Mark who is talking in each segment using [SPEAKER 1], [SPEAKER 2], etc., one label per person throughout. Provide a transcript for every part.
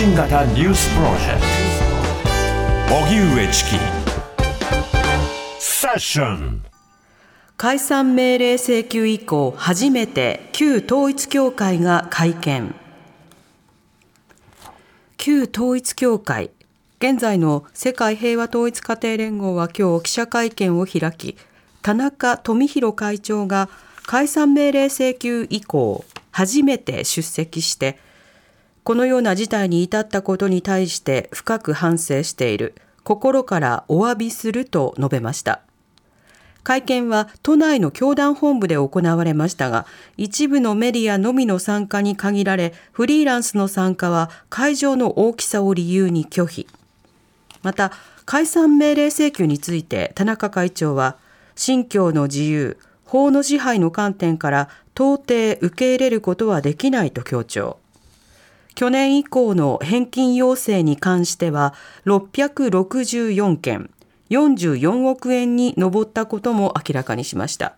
[SPEAKER 1] 信型ニュースプロジェクト。荻上チキ。セッション。
[SPEAKER 2] 解散命令請求以降初めて旧統一教会が会見。旧統一教会。現在の世界平和統一家庭連合は今日記者会見を開き田中富弘会長が解散命令請求以降初めて出席してこのような事態に至ったことに対して深く反省している。心からお詫びすると述べました。会見は都内の教団本部で行われましたが一部のメディアのみの参加に限られフリーランスの参加は会場の大きさを理由に拒否。また解散命令請求について田中会長は信教の自由法の支配の観点から到底受け入れることはできないと強調。去年以降の返金要請に関しては664件44億円に上ったことも明らかにしました。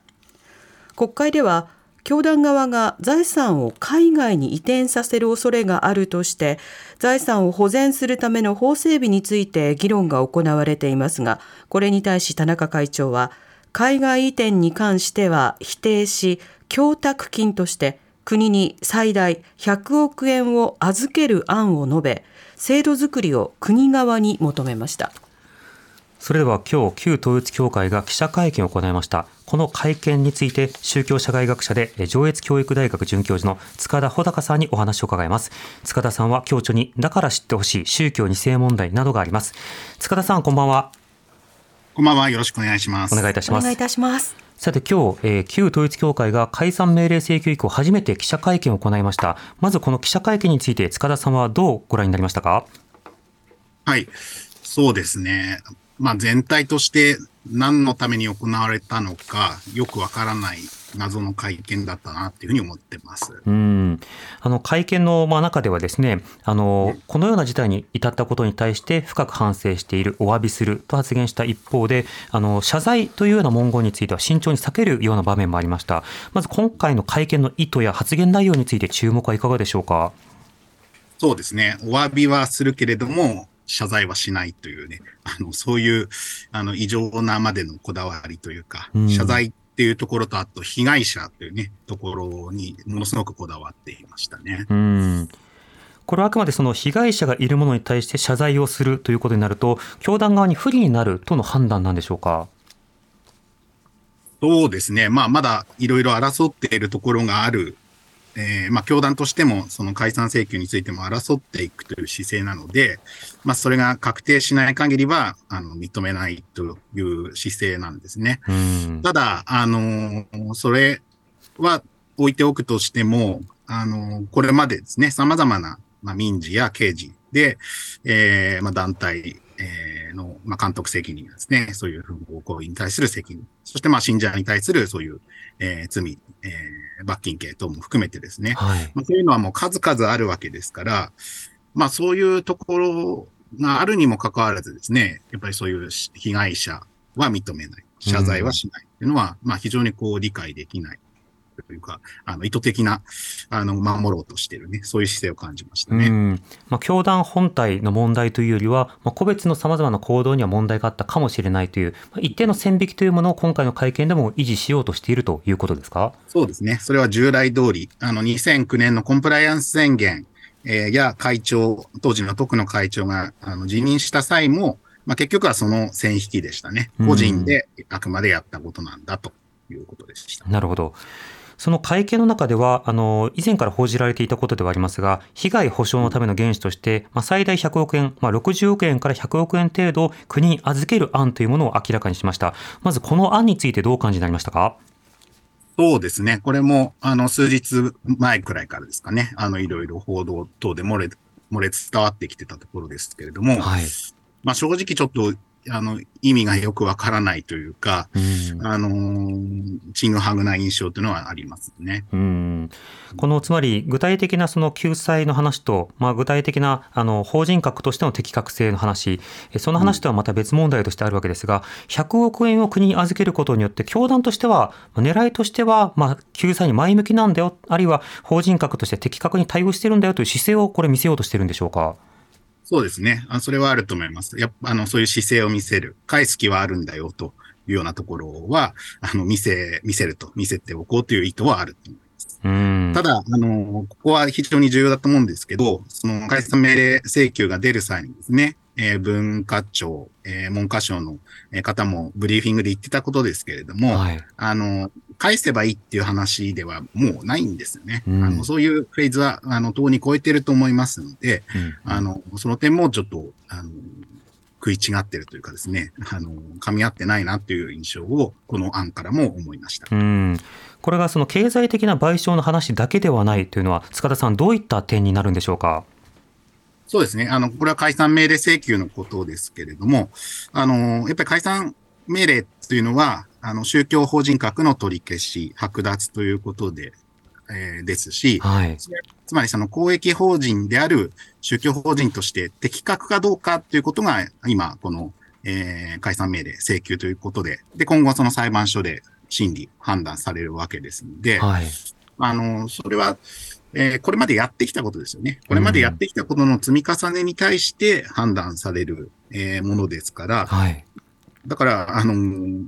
[SPEAKER 2] 国会では教団側が財産を海外に移転させる恐れがあるとして財産を保全するための法整備について議論が行われていますがこれに対し田中会長は海外移転に関しては否定し供託金として国に最大100億円を預ける案を述べ制度づくりを国側に求めました。
[SPEAKER 3] それでは今日旧統一教会が記者会見を行いました。この会見について宗教社会学者で上越教育大学准教授の塚田穂高さんにお話を伺います。塚田さんは教著にだから知ってほしい宗教2世問題などがあります。塚田さんこんばんは。
[SPEAKER 4] こんばんは。よろしくお願いします。
[SPEAKER 3] お願いいたします。
[SPEAKER 2] お願いいたします
[SPEAKER 3] さて今日、えー、旧統一教会が解散命令請求以降初めて記者会見を行いました。まずこの記者会見について塚田さんはどうご覧になりましたか？
[SPEAKER 4] はい。そうですね。まあ、全体として何のために行われたのかよくわからない謎の会見だったなっていうふうに思ってます。
[SPEAKER 3] うんあの会見のまあ中ではですねあの、このような事態に至ったことに対して深く反省している、お詫びすると発言した一方で、あの謝罪というような文言については慎重に避けるような場面もありました。まず今回の会見の意図や発言内容について注目はいかがでしょうか？
[SPEAKER 4] そうですね。お詫びはするけれども、謝罪はしないというね、あの、そういう、あの、異常なまでのこだわりというか、うん、謝罪っていうところと、あと、被害者というね、ところにものすごくこだわっていましたね。
[SPEAKER 3] うんこれはあくまでその被害者がいるものに対して謝罪をするということになると、教団側に不利になるとの判断なんでしょうか？
[SPEAKER 4] そうですね。まあ、まだいろいろ争っているところがあるえー、まあ、教団としても、その解散請求についても争っていくという姿勢なので、まあ、それが確定しない限りは、あの、認めないという姿勢なんですね。ただ、あの、それは置いておくとしても、あの、これまでですね、様々な、まあ、民事や刑事で、えー、まあ、団体、えー、の、まあ、監督責任ですね、そういう不法行為に対する責任、そして、まあ、信者に対するそういう、えー、罪、えー罰金刑等も含めてですね、はい、まあ、そういうのはもう数々あるわけですから、まあそういうところがあるにもかかわらずですね、やっぱりそういう被害者は認めない、謝罪はしないっていうのは、まあ非常にこう理解できないというか、あの、意図的な、あの、守ろうとしているね、そういう姿勢を感じましたね。
[SPEAKER 3] まあ、教団本体の問題というよりは、まあ、個別の様々な行動には問題があったかもしれないという、まあ、一定の線引きというものを今回の会見でも維持しようとしているということですか？
[SPEAKER 4] そうですね。それは従来通り、あの、2009年のコンプライアンス宣言、えー、や会長、当時の徳の会長があの辞任した際も、まあ、結局はその線引きでしたね。個人であくまでやったことなんだということでした。
[SPEAKER 3] なるほど。その会見の中では、あの、以前から報じられていたことではありますが、被害補償のための原資として、まあ、最大100億円、まあ、60億円から100億円程度国に預ける案というものを明らかにしました。まずこの案についてどう感じになりましたか？
[SPEAKER 4] そうですね。これも、あの、数日前くらいからですかね。あの、いろいろ報道等で漏れ、漏れ伝わってきてたところですけれども、はい、まあ正直ちょっとあの、意味がよくわからないというか、うん、あの、ちぐはぐな印象というのはありますね。
[SPEAKER 3] うん、この、つまり、具体的なその救済の話と、まあ、具体的な、あの、法人格としての適格性の話、その話とはまた別問題としてあるわけですが、100億円を国に預けることによって、教団としては、狙いとしては、まあ、救済に前向きなんだよ、あるいは法人格として的確に対応してるんだよという姿勢をこれ見せようとしてるんでしょうか？
[SPEAKER 4] そうですね。あそれはあると思います。やっぱ、あの、そういう姿勢を見せる。返す気はあるんだよというようなところは、あの、見せ、見せると、見せておこうという意図はあると思います。
[SPEAKER 3] うん
[SPEAKER 4] ただ、あの、ここは非常に重要だと思うんですけど、その解散命令請求が出る際にですね、えー文化庁、えー文科省のえー方もブリーフィングで言ってたことですけれども、
[SPEAKER 3] はい。
[SPEAKER 4] あの、返せばいいっていう話ではもうないんですよね。
[SPEAKER 3] うん
[SPEAKER 4] あのそういうフェーズは、あの、とうに超えてると思いますので、
[SPEAKER 3] うん
[SPEAKER 4] あの、その点もちょっと、あの、食い違ってるというかですね、あの、噛み合ってないなっていう印象を、この案からも思いました。
[SPEAKER 3] うんこれがその経済的な賠償の話だけではないというのは、塚田さん、どういった点になるんでしょうか？
[SPEAKER 4] そうですね。あの、これは解散命令請求のことですけれども、あの、やっぱり解散命令というのは、あの、宗教法人格の取り消し、剥奪ということで、えーですし、
[SPEAKER 3] はい。
[SPEAKER 4] つまりその公益法人である宗教法人として適格かどうかということが、今、この、えー解散命令請求ということで、で、今後その裁判所で審理、判断されるわけですので、
[SPEAKER 3] はい。
[SPEAKER 4] あの、それは、えーこれまでやってきたことですよね。これまでやってきたことの積み重ねに対して判断される、えーものですから、
[SPEAKER 3] はい。
[SPEAKER 4] だから、あのー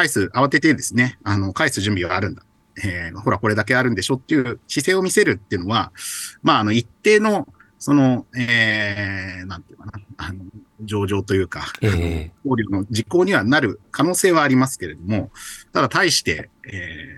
[SPEAKER 4] 返す、慌ててですね、あの、返す準備はあるんだ。えーほら、これだけあるんでしょっていう姿勢を見せるっていうのは、まあ、あの、一定の、その、えー、なんていうかな、あの、上場というか、
[SPEAKER 3] ええ
[SPEAKER 4] 考慮の実行にはなる可能性はありますけれども、ただ、対して、え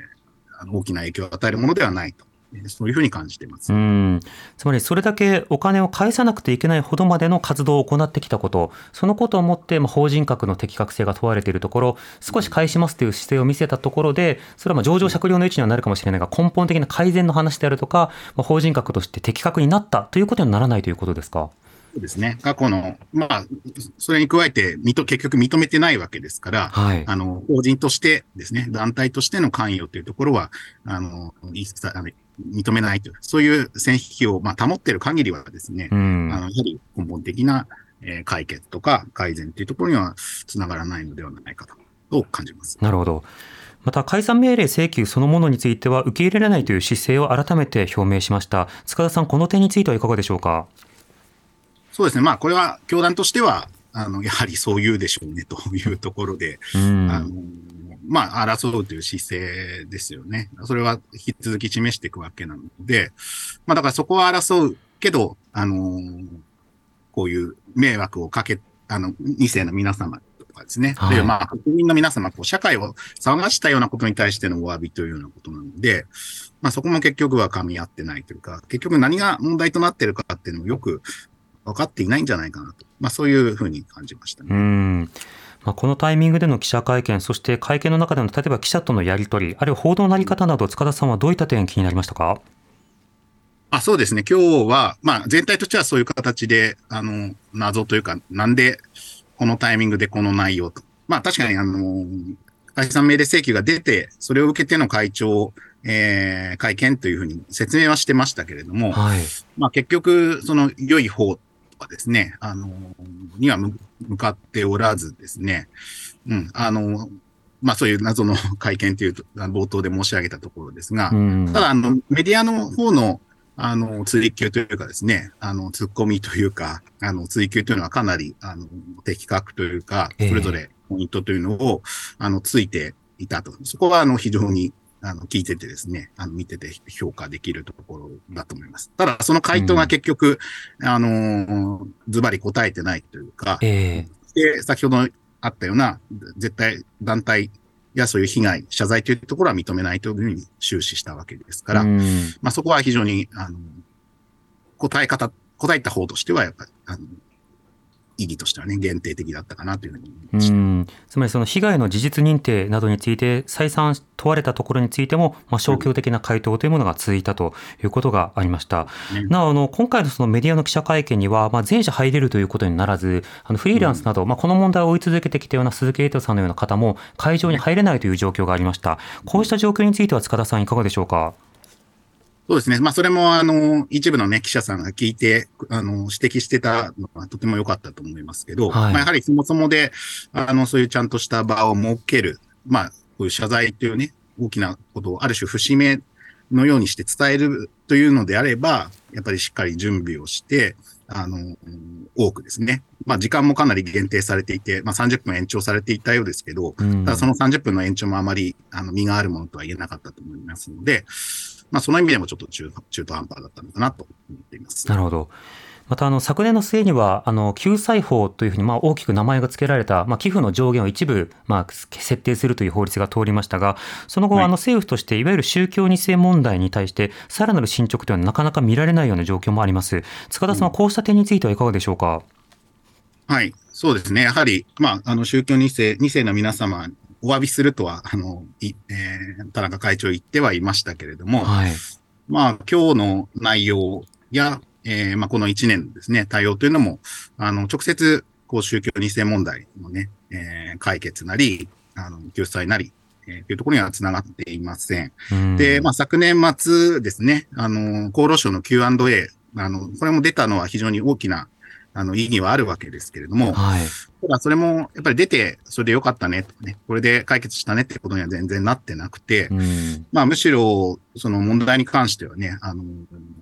[SPEAKER 4] ー、大きな影響を与えるものではないと、えーそういうふうに感じています。
[SPEAKER 3] うんつまりそれだけお金を返さなくてはいけないほどまでの活動を行ってきたこと、そのことをもってまあ法人格の適格性が問われているところ、少し返しますという姿勢を見せたところで、それはまあ上場酌量の位置にはなるかもしれないが、根本的な改善の話であるとか、まあ法人格として適格になったということにはならないということですか？
[SPEAKER 4] そうですね。過去の、まあ、それに加えて、認結局認めてないわけですから、
[SPEAKER 3] はい。
[SPEAKER 4] あの、法人としてですね、団体としての関与というところは、あの、一切あの認めないという、そういう線引きを、まあ、保っている限りはですね、
[SPEAKER 3] うん
[SPEAKER 4] あの、やはり根本的な、えー解決とか改善というところにはつながらないのではないかと、と感じます。
[SPEAKER 3] なるほど。また解散命令請求そのものについては受け入れられないという姿勢を改めて表明しました。塚田さん、この点についてはいかがでしょうか？
[SPEAKER 4] そうですね。まあ、これは、教団としては、あの、やはりそう言うでしょうね、というところで、
[SPEAKER 3] うん
[SPEAKER 4] あの、まあ、争うという姿勢ですよね。それは引き続き示していくわけなので、まあ、だからそこは争うけど、あのこういう迷惑をかけ、あの、二世の皆様とかですね。
[SPEAKER 3] はい
[SPEAKER 4] あるいはまあ、国民の皆様、こう、社会を騒がしたようなことに対してのお詫びというようなことなので、まあ、そこも結局は噛み合ってないというか、結局何が問題となっているかっていうのをよく分かっていないんじゃないかなと。まあ、そういうふうに感じましたね。
[SPEAKER 3] うんまあ、このタイミングでの記者会見、そして会見の中での例えば記者とのやり取り、あるいは報道のなり方など、塚田さんはどういった点気になりましたか？
[SPEAKER 4] あそうですね。今日は、まあ、全体としてはそういう形で、あの、謎というか、なんで、このタイミングでこの内容と。まあ、確かに、あの、解散命令請求が出て、それを受けての会長、えー、会見というふうに説明はしてましたけれども、
[SPEAKER 3] はい。
[SPEAKER 4] まあ、結局、その良い方はですね、あの、には向向かっておらずですね、うん、あの、まあ、そういう謎の会見というと、冒頭で申し上げたところですが、
[SPEAKER 3] うん。
[SPEAKER 4] ただ、あの、メディアの方の、あの、追求というかですね、あの、突っ込みというか、あの、追求というのはかなり、あの、的確というか、
[SPEAKER 3] ええ。
[SPEAKER 4] それぞれポイントというのを、あの、ついていたと。そこは、あの、非常に、あの、聞いててですね、あの、見てて評価できるところだと思います。ただ、その回答が結局、あの、ズバリ答えてないというか、
[SPEAKER 3] え
[SPEAKER 4] で、先ほどあったような、絶対団体やそういう被害、謝罪というところは認めないというふうに終始したわけですから、
[SPEAKER 3] えうん。
[SPEAKER 4] まあそこは非常に、あの、答え方、答えた方としては、やっぱり、あの、意義としてはね、限定的だったかなというふうに思いました。
[SPEAKER 3] うんつまりその被害の事実認定などについて再三問われたところについても、まあ、消極的な回答というものが続いたということがありました。
[SPEAKER 4] ね
[SPEAKER 3] なおあの今回のそのメディアの記者会見には、まあ、全社入れるということにならずあのフリーランスなど、まあ、この問題を追い続けてきたような鈴木エイトさんのような方も会場に入れないという状況がありました。こうした状況については塚田さんいかがでしょうか？
[SPEAKER 4] そうですね。まあ、それも、あの、一部のね、記者さんが聞いて、あの、指摘してたのはとても良かったと思いますけど、
[SPEAKER 3] はい
[SPEAKER 4] まあ、やはりそもそもで、あの、そういうちゃんとした場を設ける、まあ、こういう謝罪というね、大きなことをある種節目のようにして伝えるというのであれば、やっぱりしっかり準備をして、あの、多くですね。まあ、時間もかなり限定されていて、まあ、30分延長されていたようですけど、
[SPEAKER 3] うん
[SPEAKER 4] ただその30分の延長もあまり、あの、身があるものとは言えなかったと思いますので、まあ、その意味でもちょっと中中途半端だったのかなと思っています。
[SPEAKER 3] なるほど。またあの昨年の末にはあの救済法というふうにまあ大きく名前が付けられた、まあ、寄付の上限を一部まあ設定するという法律が通りましたがその後
[SPEAKER 4] はい
[SPEAKER 3] あの政府としていわゆる宗教2世問題に対してさらなる進捗というのはなかなか見られないような状況もあります塚田さんはこうした点についてはいかがでしょうか、
[SPEAKER 4] はい、そうですね。やはり、まあ、あの、宗教2世、2世の皆様、お詫びするとは、あの、いえー田中会長言ってはいましたけれども、
[SPEAKER 3] はい
[SPEAKER 4] まあ、今日の内容や、えーまあ、この1年のですね、対応というのも、あの、直接、こう、宗教2世問題のね、えー解決なり、あの、救済なり、えーというところにはつながっていません。
[SPEAKER 3] うん
[SPEAKER 4] で、まあ、昨年末ですね、あの、厚労省の Q&A、あの、これも出たのは非常に大きな、あの、意義はあるわけですけれども、
[SPEAKER 3] はい。
[SPEAKER 4] ただそれも、やっぱり出て、それでよかったね、とかね、これで解決したねってことには全然なってなくて、
[SPEAKER 3] うん。
[SPEAKER 4] まあ、むしろ、その問題に関してはね、あの、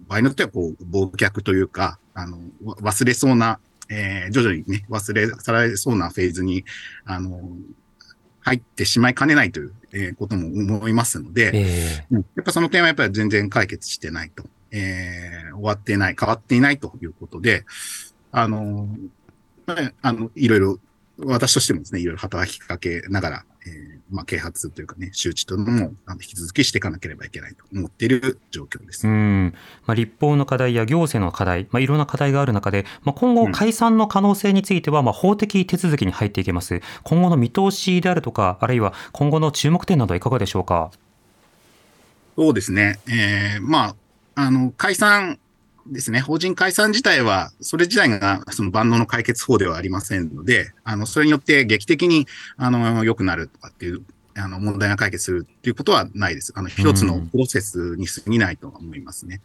[SPEAKER 4] 場合によっては、こう、忘却というか、あの、わ忘れそうな、えー徐々にね、忘れ去られそうなフェーズに、あの、入ってしまいかねないという、えーことも思いますので、
[SPEAKER 3] え
[SPEAKER 4] うん。やっぱその点はやっぱり全然解決してないと。えー終わっていない、変わっていないということで、あの、まああの、いろいろ、私としてもですね、いろいろ働きかけながら、えーまあ、啓発というかね、周知というのも、あの引き続きしていかなければいけないと思っている状況です。
[SPEAKER 3] うんまあ、立法の課題や行政の課題、まあ、いろんな課題がある中で、まあ、今後、解散の可能性については、まあ、法的手続きに入っていけます。今後の見通しであるとか、あるいは今後の注目点などはいかがでしょうか？
[SPEAKER 4] そうですね。えーまあ、あの、解散ですね。法人解散自体は、それ自体がその万能の解決法ではありませんので、あの、それによって劇的に、あの、良くなるとかっていう、あの、問題が解決するっていうことはないです。あの、一つのプロセスに過ぎないと思いますね。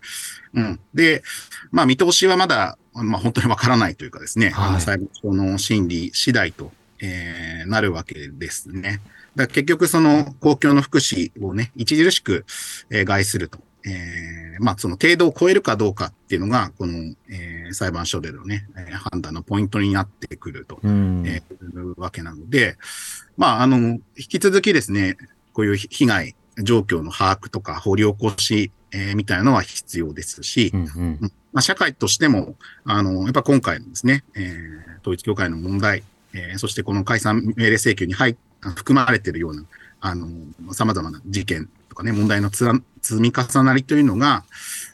[SPEAKER 4] うん。で、まあ、見通しはまだ、まあ、本当にわからないというかですね、
[SPEAKER 3] はい
[SPEAKER 4] あの、裁判所の審理次第と、えーなるわけですね。だ結局その公共の福祉をね、著しく、えー害すると。えーまあその程度を超えるかどうかっていうのが、この、えー裁判所でのね、えー判断のポイントになってくると、
[SPEAKER 3] うん。
[SPEAKER 4] えーいうわけなので、まああの、引き続きですね、こういう被害状況の把握とか掘り起こし、えーみたいなのは必要ですし、
[SPEAKER 3] うんうん。
[SPEAKER 4] まあ、社会としても、あの、やっぱ今回のですね、えー統一教会の問題、えーそしてこの解散命令請求に入含まれているような、あの、様々な事件とかね、問題の積み重なりというのが、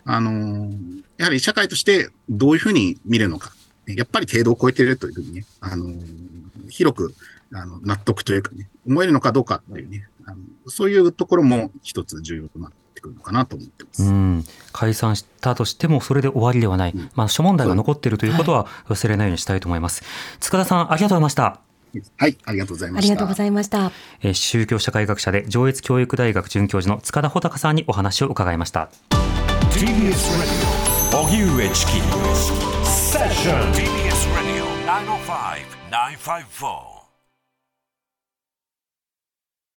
[SPEAKER 4] あの、やはり社会としてどういうふうに見るのか。やっぱり程度を超えているというふうにね、あの、広く、あの、納得というかね、思えるのかどうかっていうね、あのそういうところも一つ重要となってくるのかなと思ってます。
[SPEAKER 3] うん、解散したとしてもそれで終わりではない、まあ、諸問題が残っているということは忘れないようにしたいと思います。塚田さんありがとうございました。
[SPEAKER 4] はい、ありがとうございました。
[SPEAKER 5] ありがとうございました。
[SPEAKER 3] えー宗教社会学者で上越教育大学准教授の塚田穂高さんにお話を伺いました。
[SPEAKER 1] TBS Radio 荻上チキセッション TBS Radio 905-954